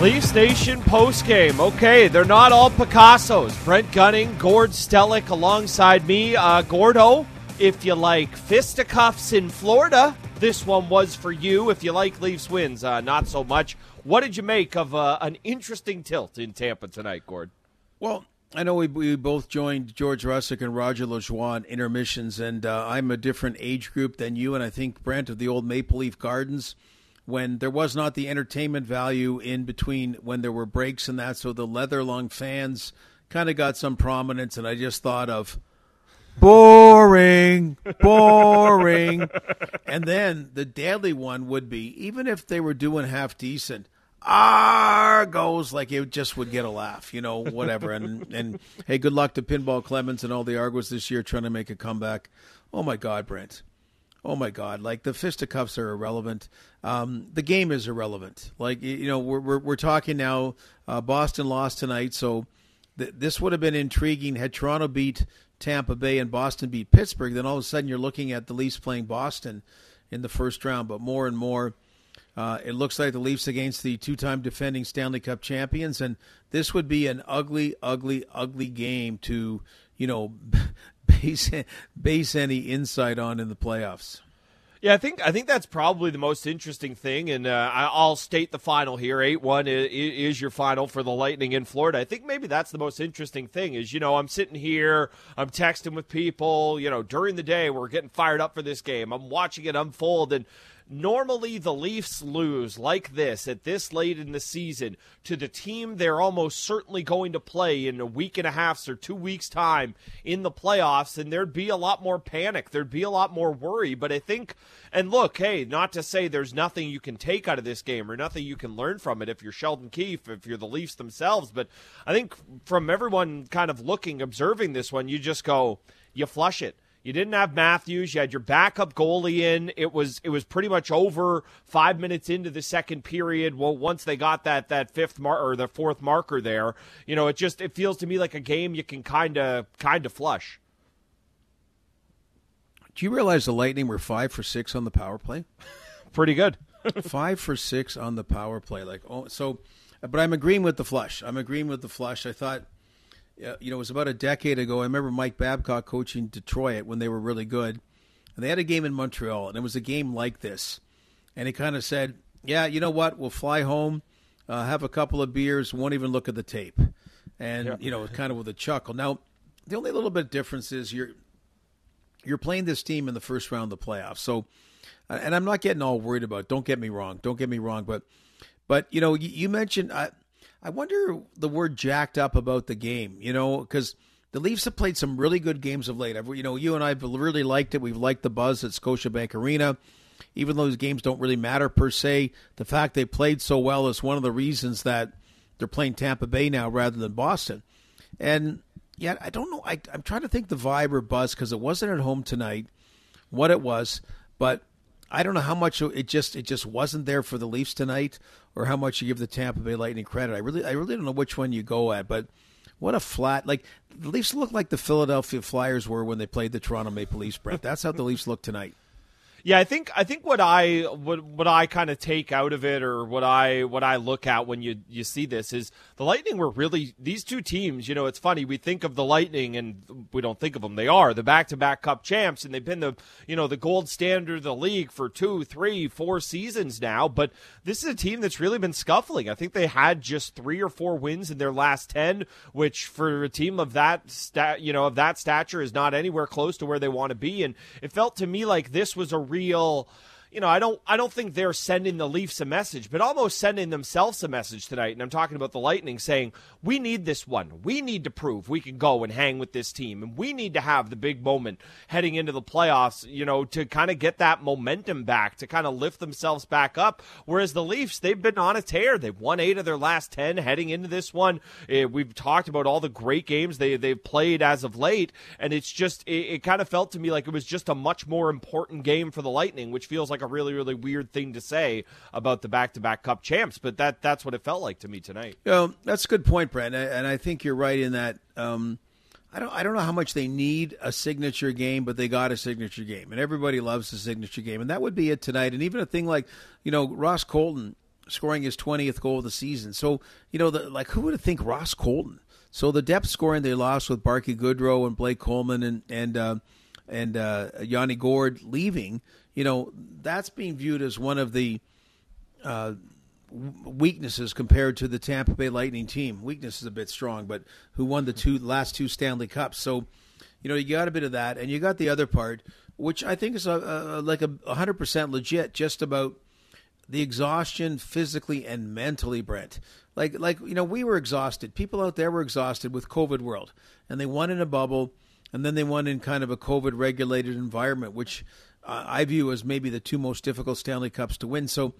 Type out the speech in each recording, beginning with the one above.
Leafs Nation post game. Okay, they're not all Picassos. Brent Gunning, Gord Stellick alongside me. Uh, Gordo, if you like fisticuffs in Florida, this one was for you. If you like Leafs wins, uh, not so much. What did you make of uh, an interesting tilt in Tampa tonight, Gord? Well, I know we, we both joined George Russick and Roger Lajoie in intermissions, and uh, I'm a different age group than you, and I think Brent of the old Maple Leaf Gardens – when there was not the entertainment value in between when there were breaks and that. So the leather lung fans kind of got some prominence, and I just thought of boring, boring. and then the deadly one would be even if they were doing half decent. Argos, like it just would get a laugh, you know, whatever. And and hey, good luck to Pinball Clemens and all the Argos this year trying to make a comeback. Oh my God, Brent. Oh my God! Like the fisticuffs are irrelevant. Um, the game is irrelevant. Like you know, we're we're, we're talking now. Uh, Boston lost tonight, so th- this would have been intriguing had Toronto beat Tampa Bay and Boston beat Pittsburgh. Then all of a sudden you're looking at the Leafs playing Boston in the first round. But more and more, uh, it looks like the Leafs against the two-time defending Stanley Cup champions, and this would be an ugly, ugly, ugly game to you know base base any insight on in the playoffs. Yeah, I think I think that's probably the most interesting thing, and uh, I'll state the final here: eight one is your final for the Lightning in Florida. I think maybe that's the most interesting thing. Is you know I'm sitting here, I'm texting with people, you know during the day we're getting fired up for this game. I'm watching it unfold, and Normally, the Leafs lose like this at this late in the season to the team they're almost certainly going to play in a week and a half or two weeks' time in the playoffs, and there'd be a lot more panic. There'd be a lot more worry. But I think, and look, hey, not to say there's nothing you can take out of this game or nothing you can learn from it if you're Sheldon Keefe, if you're the Leafs themselves, but I think from everyone kind of looking, observing this one, you just go, you flush it you didn't have Matthews. You had your backup goalie in. It was it was pretty much over five minutes into the second period. Well, once they got that that fifth mar- or the fourth marker there, you know, it just it feels to me like a game you can kind of kind of flush. Do you realize the Lightning were five for six on the power play? pretty good. five for six on the power play. Like oh, so, but I'm agreeing with the flush. I'm agreeing with the flush. I thought you know, it was about a decade ago. I remember Mike Babcock coaching Detroit when they were really good. And they had a game in Montreal, and it was a game like this. And he kind of said, Yeah, you know what? We'll fly home, uh, have a couple of beers, won't even look at the tape. And, yeah. you know, kind of with a chuckle. Now, the only little bit of difference is you're you're playing this team in the first round of the playoffs. So, and I'm not getting all worried about. It. Don't get me wrong. Don't get me wrong. But, but you know, you, you mentioned. I, I wonder the word jacked up about the game, you know, because the Leafs have played some really good games of late. You know, you and I have really liked it. We've liked the buzz at Scotiabank Arena. Even though those games don't really matter per se, the fact they played so well is one of the reasons that they're playing Tampa Bay now rather than Boston. And yet, I don't know. I, I'm trying to think the vibe or buzz because it wasn't at home tonight, what it was, but I don't know how much it just it just wasn't there for the Leafs tonight, or how much you give the Tampa Bay Lightning credit. I really I really don't know which one you go at, but what a flat like the Leafs look like the Philadelphia Flyers were when they played the Toronto Maple Leafs. Brett, that's how the Leafs look tonight. Yeah, I think I think what I what what I kind of take out of it, or what I what I look at when you you see this is the Lightning were really these two teams. You know, it's funny we think of the Lightning and we don't think of them. They are the back to back Cup champs, and they've been the you know the gold standard of the league for two, three, four seasons now. But this is a team that's really been scuffling. I think they had just three or four wins in their last ten, which for a team of that stat you know of that stature is not anywhere close to where they want to be. And it felt to me like this was a real you know, I don't I don't think they're sending the Leafs a message, but almost sending themselves a message tonight. And I'm talking about the Lightning saying, "We need this one. We need to prove we can go and hang with this team, and we need to have the big moment heading into the playoffs, you know, to kind of get that momentum back, to kind of lift themselves back up." Whereas the Leafs, they've been on a tear. They've won 8 of their last 10 heading into this one. Eh, we've talked about all the great games they they've played as of late, and it's just it, it kind of felt to me like it was just a much more important game for the Lightning, which feels like like a really really weird thing to say about the back to back Cup champs, but that that's what it felt like to me tonight. You know, that's a good point, Brent, and I think you're right in that. Um, I don't I don't know how much they need a signature game, but they got a signature game, and everybody loves the signature game, and that would be it tonight. And even a thing like you know Ross Colton scoring his 20th goal of the season. So, you know, the, like who would have think Ross Colton? So the depth scoring they lost with Barclay Goodrow and Blake Coleman and and uh, and uh, Yanni Gourde leaving, you know, that's being viewed as one of the uh, weaknesses compared to the Tampa Bay Lightning team. Weakness is a bit strong, but who won the two last two Stanley Cups. So, you know, you got a bit of that, and you got the other part, which I think is a, a, like a hundred percent legit, just about the exhaustion physically and mentally, Brent. Like, like you know, we were exhausted. People out there were exhausted with COVID world, and they won in a bubble, and then they won in kind of a COVID regulated environment, which uh, I view as maybe the two most difficult Stanley Cups to win. So,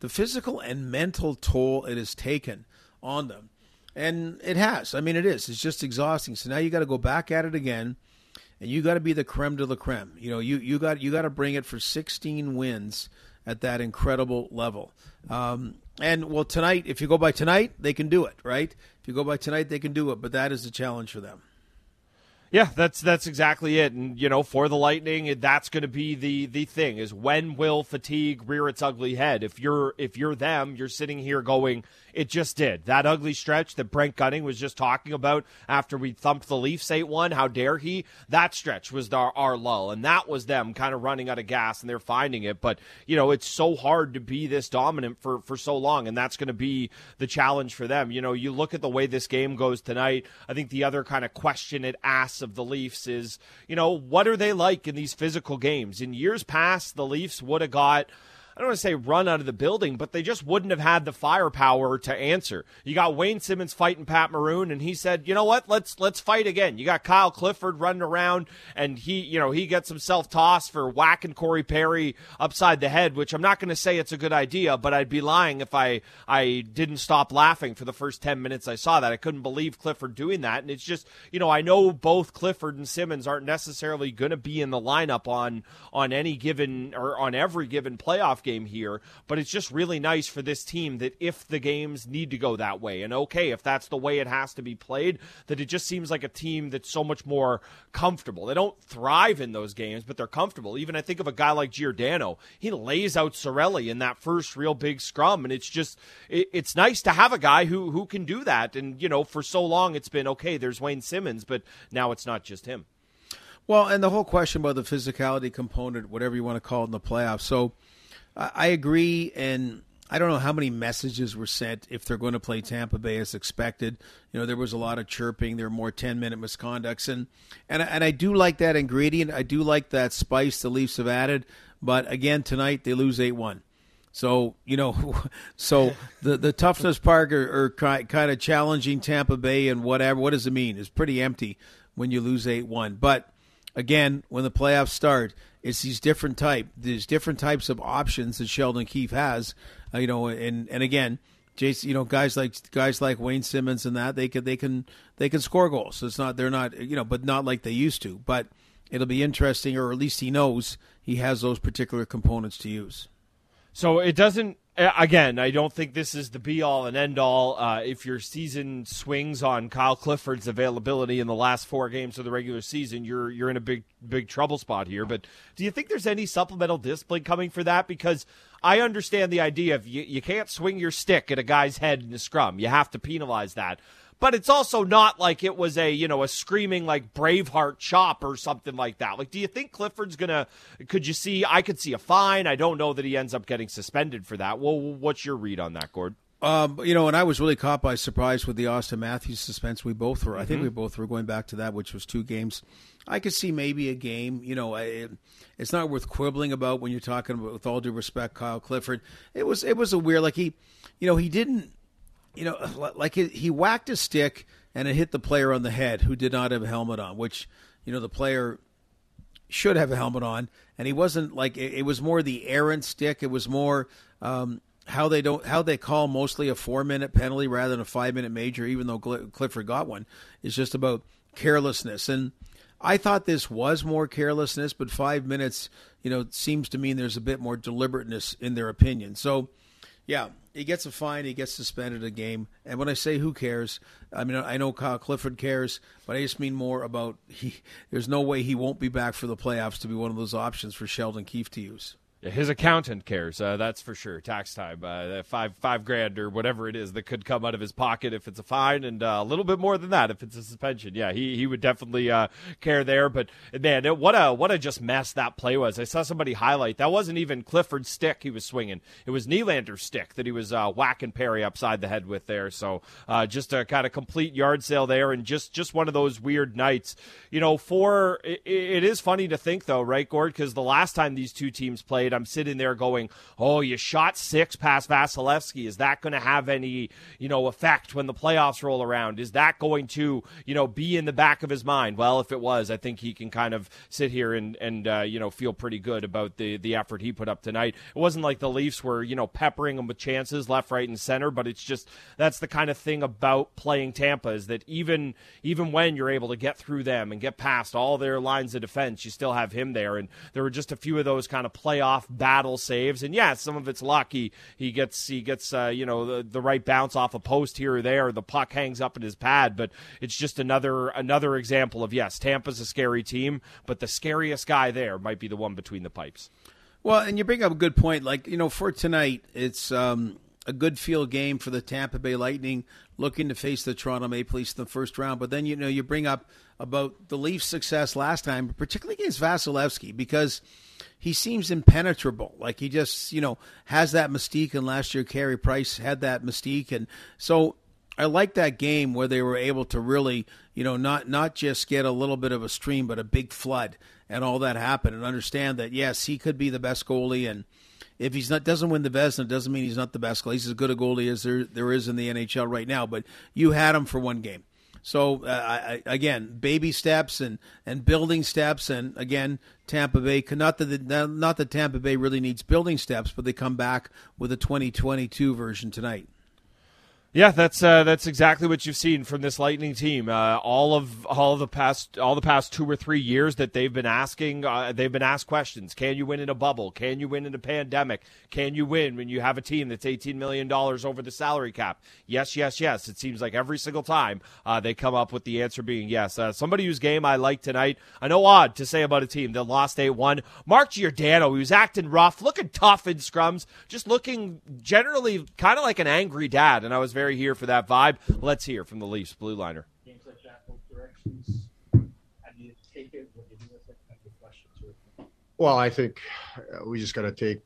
the physical and mental toll it has taken on them, and it has. I mean, it is. It's just exhausting. So now you got to go back at it again, and you got to be the creme de la creme. You know, you you got you got to bring it for 16 wins at that incredible level. Um, and well, tonight, if you go by tonight, they can do it, right? If you go by tonight, they can do it. But that is the challenge for them. Yeah, that's that's exactly it. And you know, for the Lightning, that's going to be the the thing is when will fatigue rear its ugly head? If you're if you're them, you're sitting here going, it just did. That ugly stretch that Brent Gunning was just talking about after we thumped the Leafs 8 1, how dare he? That stretch was our, our lull. And that was them kind of running out of gas and they're finding it. But, you know, it's so hard to be this dominant for, for so long. And that's going to be the challenge for them. You know, you look at the way this game goes tonight. I think the other kind of question it asks of the Leafs is, you know, what are they like in these physical games? In years past, the Leafs would have got I don't want to say run out of the building, but they just wouldn't have had the firepower to answer. You got Wayne Simmonds fighting Pat Maroon, and he said, "You know what? Let's let's fight again." You got Kyle Clifford running around, and he, you know, he gets himself tossed for whacking Corey Perry upside the head, which I'm not going to say it's a good idea, but I'd be lying if I I didn't stop laughing for the first ten minutes I saw that. I couldn't believe Clifford doing that, and it's just, you know, I know both Clifford and Simmonds aren't necessarily going to be in the lineup on on any given or on every given playoff game here, but it's just really nice for this team that if the games need to go that way, and okay, if that's the way it has to be played, that it just seems like a team that's so much more comfortable. They don't thrive in those games, but they're comfortable. Even I think of a guy like Giordano, he lays out Cirelli in that first real big scrum, and it's just it, it's nice to have a guy who who can do that. And you know, for so long it's been okay. There's Wayne Simmonds, but now it's not just him. Well, and the whole question about the physicality component, whatever you want to call it in the playoffs. So I agree, and I don't know how many messages were sent if they're going to play Tampa Bay as expected. You know, there was a lot of chirping. There were more ten minute misconducts, and and and I do like that ingredient. I do like that spice the Leafs have added. But again, tonight they lose eight one. So you know, so the the toughness part are, or kind of challenging Tampa Bay and whatever. What does it mean? It's pretty empty when you lose eight one. But again, when the playoffs start, it's these different type, these different types of options that Sheldon Keefe has. Uh, you know, and and again, Jason, you know, guys like guys like Wayne Simmonds and that they can they can they can score goals. It's not they're not you know, but not like they used to. But it'll be interesting, or at least he knows he has those particular components to use. So it doesn't again, I don't think this is the be all and end all. Uh, if your season swings on Kyle Clifford's availability in the last four games of the regular season, you're you're in a big big trouble spot here. But do you think there's any supplemental discipline coming for that? Because I understand the idea of you, you can't swing your stick at a guy's head in a scrum. You have to penalize that but it's also not like it was a you know a screaming like Braveheart chop or something like that. Like, do you think Clifford's gonna? Could you see? I could see a fine. I don't know that he ends up getting suspended for that. Well, what's your read on that, Gord? Um, you know, and I was really caught by surprise with the Auston Matthews suspense. We both were. Mm-hmm. I think mm-hmm. we both were going back to that, which was two games. I could see maybe a game. You know, it, it's not worth quibbling about when you're talking about, with all due respect, Kyle Clifford. It was it was a weird, like he, you know, he didn't you know, like he whacked a stick and it hit the player on the head who did not have a helmet on, which, you know, the player should have a helmet on. And he wasn't like, it, was more the errant stick. It was more um, how they don't, how they call mostly a four minute penalty rather than a five minute major, even though Clifford got one. It's just about carelessness. And I thought this was more carelessness, but five minutes, you know, seems to mean there's a bit more deliberateness in their opinion. So, yeah, he gets a fine, he gets suspended a game. And when I say who cares, I mean I know Kyle Clifford cares, but I just mean more about he. There's no way he won't be back for the playoffs to be one of those options for Sheldon Keefe to use. His accountant cares. Uh, that's for sure. Tax time, uh, five five grand or whatever it is that could come out of his pocket if it's a fine, and uh, a little bit more than that if it's a suspension. Yeah, he, he would definitely uh, care there. But man, what a what a just mess that play was. I saw somebody highlight that wasn't even Clifford's stick he was swinging. It was Nylander's stick that he was uh, whacking Perry upside the head with there. So uh, just a kind of complete yard sale there, and just just one of those weird nights. You know, for it, it is funny to think though, right, Gord? Because the last time these two teams played I'm sitting there going, "Oh, you shot six past Vasilevskiy. Is that going to have any, you know, effect when the playoffs roll around? Is that going to, you know, be in the back of his mind?" Well, if it was, I think he can kind of sit here and and uh, you know feel pretty good about the the effort he put up tonight. It wasn't like the Leafs were, you know, peppering him with chances left, right, and center, but it's just that's the kind of thing about playing Tampa is that even even when you're able to get through them and get past all their lines of defense, you still have him there. And there were just a few of those kind of playoff battle saves, and yeah, some of it's lucky. He gets he gets uh, you know the, the right bounce off a post here or there. The puck hangs up in his pad, but it's just another another example of yes, Tampa's a scary team, but the scariest guy there might be the one between the pipes. Well, and you bring up a good point. Like you know, for tonight, it's um, a good field game for the Tampa Bay Lightning, looking to face the Toronto Maple Leafs in the first round. But then you know you bring up about the Leafs' success last time, particularly against Vasilevskiy, because he seems impenetrable. Like he just, you know, has that mystique. And last year, Carey Price had that mystique. And so I like that game where they were able to really, you know, not not just get a little bit of a stream, but a big flood, and all that happened. And understand that yes, he could be the best goalie, and if he's not doesn't win the Vezina, it doesn't mean he's not the best goalie. He's as good a goalie as there there is in the NHL right now. But you had him for one game. So uh, I, again, baby steps and, and building steps, and again, Tampa Bay. Not that the, not that Tampa Bay really needs building steps, but they come back with a 2022 version tonight. Yeah, that's uh, that's exactly what you've seen from this Lightning team. Uh, all of all of the past all the past two or three years that they've been asking, uh, they've been asked questions: Can you win in a bubble? Can you win in a pandemic? Can you win when you have a team that's eighteen million dollars over the salary cap? Yes, yes, yes. It seems like every single time uh, they come up with the answer being yes. Uh, somebody whose game I like tonight. I know odd to say about a team that lost eight one. Mark Giordano, he was acting rough, looking tough in scrums, just looking generally kind of like an angry dad, and I was very very here for that vibe. Let's hear from the Leafs blue liner. Well, I think uh, we just got to take.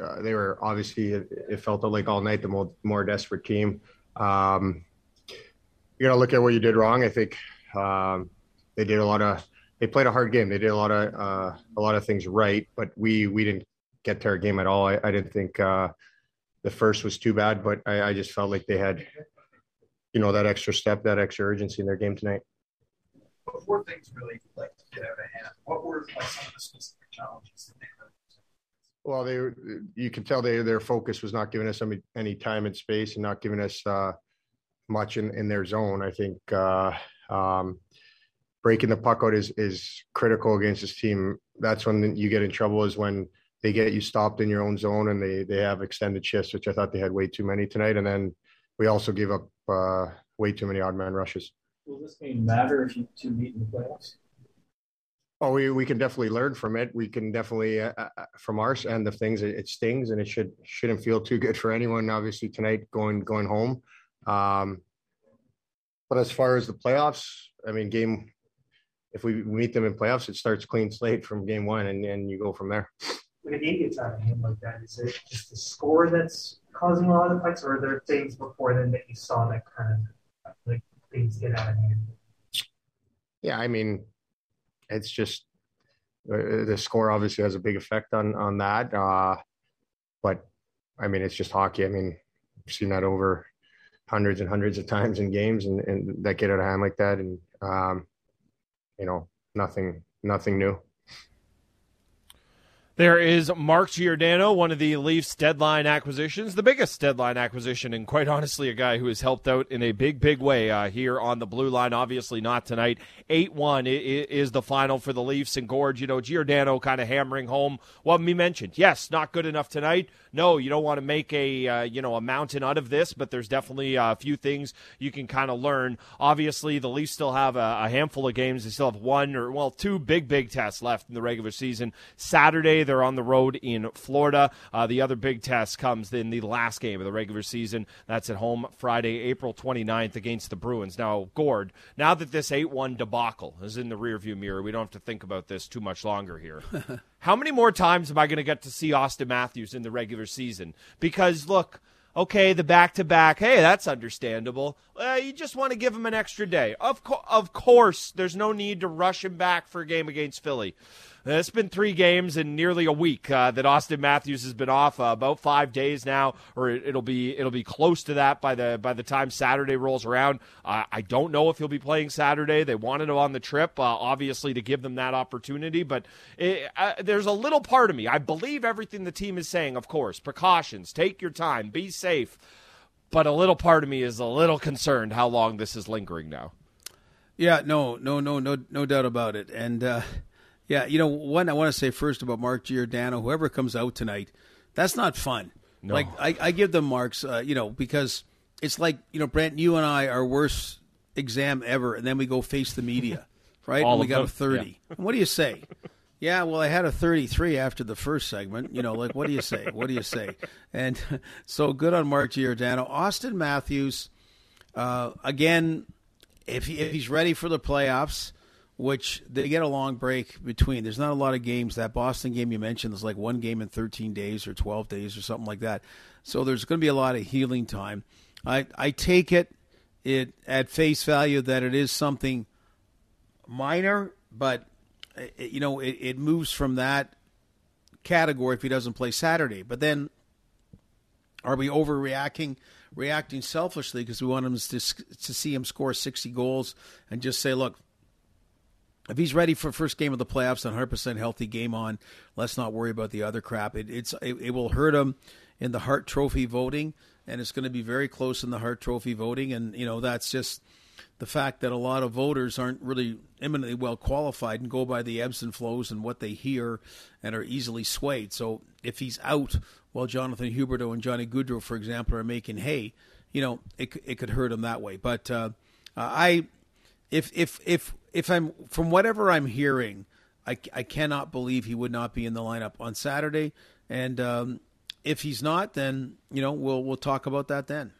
Uh, they were obviously it, it, felt like all night the more, more desperate team. Um, you got to look at what you did wrong. I think um, they did a lot of. They played a hard game. They did a lot of uh, a lot of things right, but we we didn't get to our game at all. I, I didn't think uh, the first was too bad, but I, I, just felt like they had, you know, that extra step, that extra urgency in their game tonight. Before things really like get out of hand, what were like some of the specific challenges that they were? well, they you can tell they their focus was not giving us any, any time and space and not giving us uh, much in, in their zone. I think uh, um, breaking the puck out is is critical against this team. That's when you get in trouble. Is when they get you stopped in your own zone and they they have extended shifts, which I thought they had way too many tonight. And then we also gave up uh, way too many odd man rushes. Will this game matter if you two meet in the playoffs? Oh, we, we can definitely learn from it. We can definitely uh, uh, uh from our end of things, it, it, stings and it should shouldn't feel too good for anyone. Obviously tonight going going home, um, but as far as the playoffs, I mean, game if we meet them in playoffs, it starts clean slate from game one, and, and you go from there when a game gets out of hand like that, is it just the score that's causing a lot of the fights, or are there things before then that you saw that kind of like things get out of hand? Yeah, I mean, it's just uh, the score obviously has a big effect on on that. Uh, but I mean, it's just hockey. I mean, I've seen that over hundreds and hundreds of times in games, and, and that get out of hand like that, and um, you know, nothing nothing new. There is Mark Giordano, one of the Leafs deadline acquisitions, the biggest deadline acquisition, and quite honestly, a guy who has helped out in a big, big way uh, here on the blue line. Obviously, not tonight. 8 1 is the final for the Leafs. And Gorge, you know, Giordano kind of hammering home what we mentioned. Yes, not good enough tonight. No, you don't want to make a, uh, you know, a mountain out of this, but there's definitely a few things you can kind of learn. Obviously, the Leafs still have a, a handful of games. They still have one or, well, two big, big tests left in the regular season. Saturday, Tuesday. They're on the road in Florida. Uh, the other big test comes in the last game of the regular season. That's at home Friday, April 29th against the Bruins. Now, Gord, now that this 8 1 debacle is in the rearview mirror, we don't have to think about this too much longer here. How many more times am I going to get to see Auston Matthews in the regular season? Because, look, okay, the back to back, hey, that's understandable. Uh, you just want to give him an extra day. Of, co- of course, there's no need to rush him back for a game against Philly. Uh, it's been three games in nearly a week uh, that Auston Matthews has been off. Uh, about five days now, or it, will be it'll be close to that by the by the time Saturday rolls around. Uh, I don't know if he'll be playing Saturday. They wanted him on the trip, uh, obviously, to give them that opportunity. But it, uh, there's a little part of me. I believe everything the team is saying. Of course, precautions, take your time, be safe. But a little part of me is a little concerned how long this is lingering now. Yeah, no, no, no, no, no doubt about it. And yeah, you know, one I want to say first about Mark Giordano, whoever comes out tonight, that's not fun. No. Like I, I give them marks, uh, you know, because it's like you know, Brent, you and I our worst exam ever, and then we go face the media, right? All and we got them. a thirty. Yeah. What do you say? Yeah, well, I had a 33 after the first segment. You know, like, what do you say? What do you say? And so good on Mark Giordano. Auston Matthews, uh, again, if, he, if he's ready for the playoffs, which they get a long break between. There's not a lot of games. That Boston game you mentioned is like one game in 13 days or 12 days or something like that. So there's going to be a lot of healing time. I I take it it at face value that it is something minor, but it, you know it, it moves from that category if he doesn't play Saturday. But then, are we overreacting? Reacting selfishly because we want him to, to see him score 60 goals and just say, look, if he's ready for first game of the playoffs, 100% healthy game on, let's not worry about the other crap. It, it's it, it will hurt him in the Hart Trophy voting, and it's going to be very close in the Hart Trophy voting. And you know that's just the fact that a lot of voters aren't really eminently well qualified and go by the ebbs and flows and what they hear and are easily swayed. So if he's out while Jonathan Huberdeau and Johnny Gaudreau, for example, are making hay, you know it it could hurt him that way. But uh, I if if if if I'm from whatever I'm hearing, I, I cannot believe he would not be in the lineup on Saturday. And um, if he's not, then you know we'll we'll talk about that then.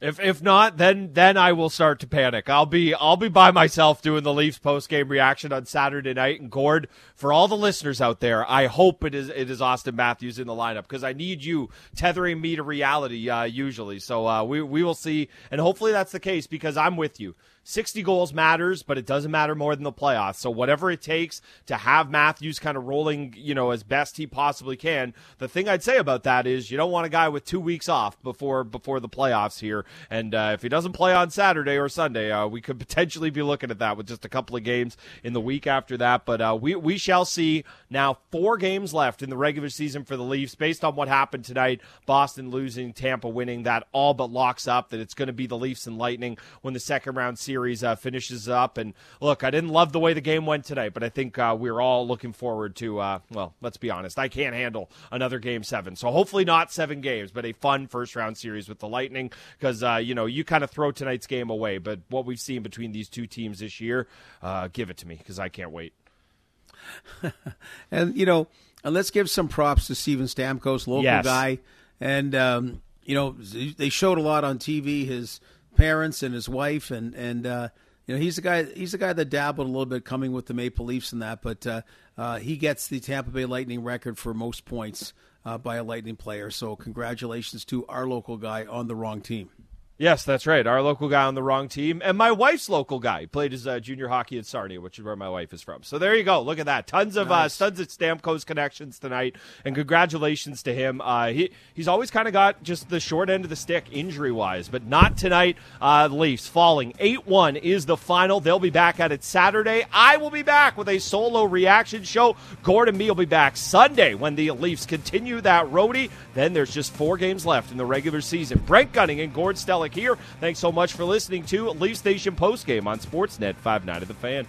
If if not, then then I will start to panic. I'll be I'll be by myself doing the Leafs post game reaction on Saturday night. And Gord, for all the listeners out there, I hope it is it is Auston Matthews in the lineup because I need you tethering me to reality uh, usually. So uh, we we will see, and hopefully that's the case because I'm with you. 60 goals matters, but it doesn't matter more than the playoffs. So whatever it takes to have Matthews kind of rolling, you know, as best he possibly can. The thing I'd say about that is you don't want a guy with two weeks off before before the playoffs here. And uh, if he doesn't play on Saturday or Sunday, uh, we could potentially be looking at that with just a couple of games in the week after that. But uh, we we shall see. Now four games left in the regular season for the Leafs, based on what happened tonight. Boston losing, Tampa winning. That all but locks up that it's going to be the Leafs and Lightning when the second round series series uh, finishes up. And look, I didn't love the way the game went tonight, but I think uh, we're all looking forward to, uh, well, let's be honest, I can't handle another game seven. So hopefully not seven games, but a fun first round series with the Lightning because, uh, you know, you kind of throw tonight's game away. But what we've seen between these two teams this year, uh, give it to me because I can't wait. and, you know, and let's give some props to Steven Stamkos, local yes. guy. And, um, you know, they showed a lot on TV his parents and his wife, and and uh, you know he's the guy he's the guy that dabbled a little bit coming with the Maple Leafs and that, but uh, uh, he gets the Tampa Bay Lightning record for most points uh, by a Lightning player. So congratulations to our local guy on the wrong team. Yes, that's right. Our local guy on the wrong team, and my wife's local guy played his uh, junior hockey at Sarnia, which is where my wife is from. So there you go. Look at that. Tons of uh, nice. uh, tons of Stamkos connections tonight, and congratulations to him. Uh, he he's always kind of got just the short end of the stick injury wise, but not tonight. Uh, the Leafs falling eight one is the final. They'll be back at it Saturday. I will be back with a solo reaction show. Gordon me will be back Sunday when the Leafs continue that roadie. Then there's just four games left in the regular season. Brent Gunning and Gord Here. Thanks so much for listening to Leafs Nation Postgame on Sportsnet 59 of the Fan.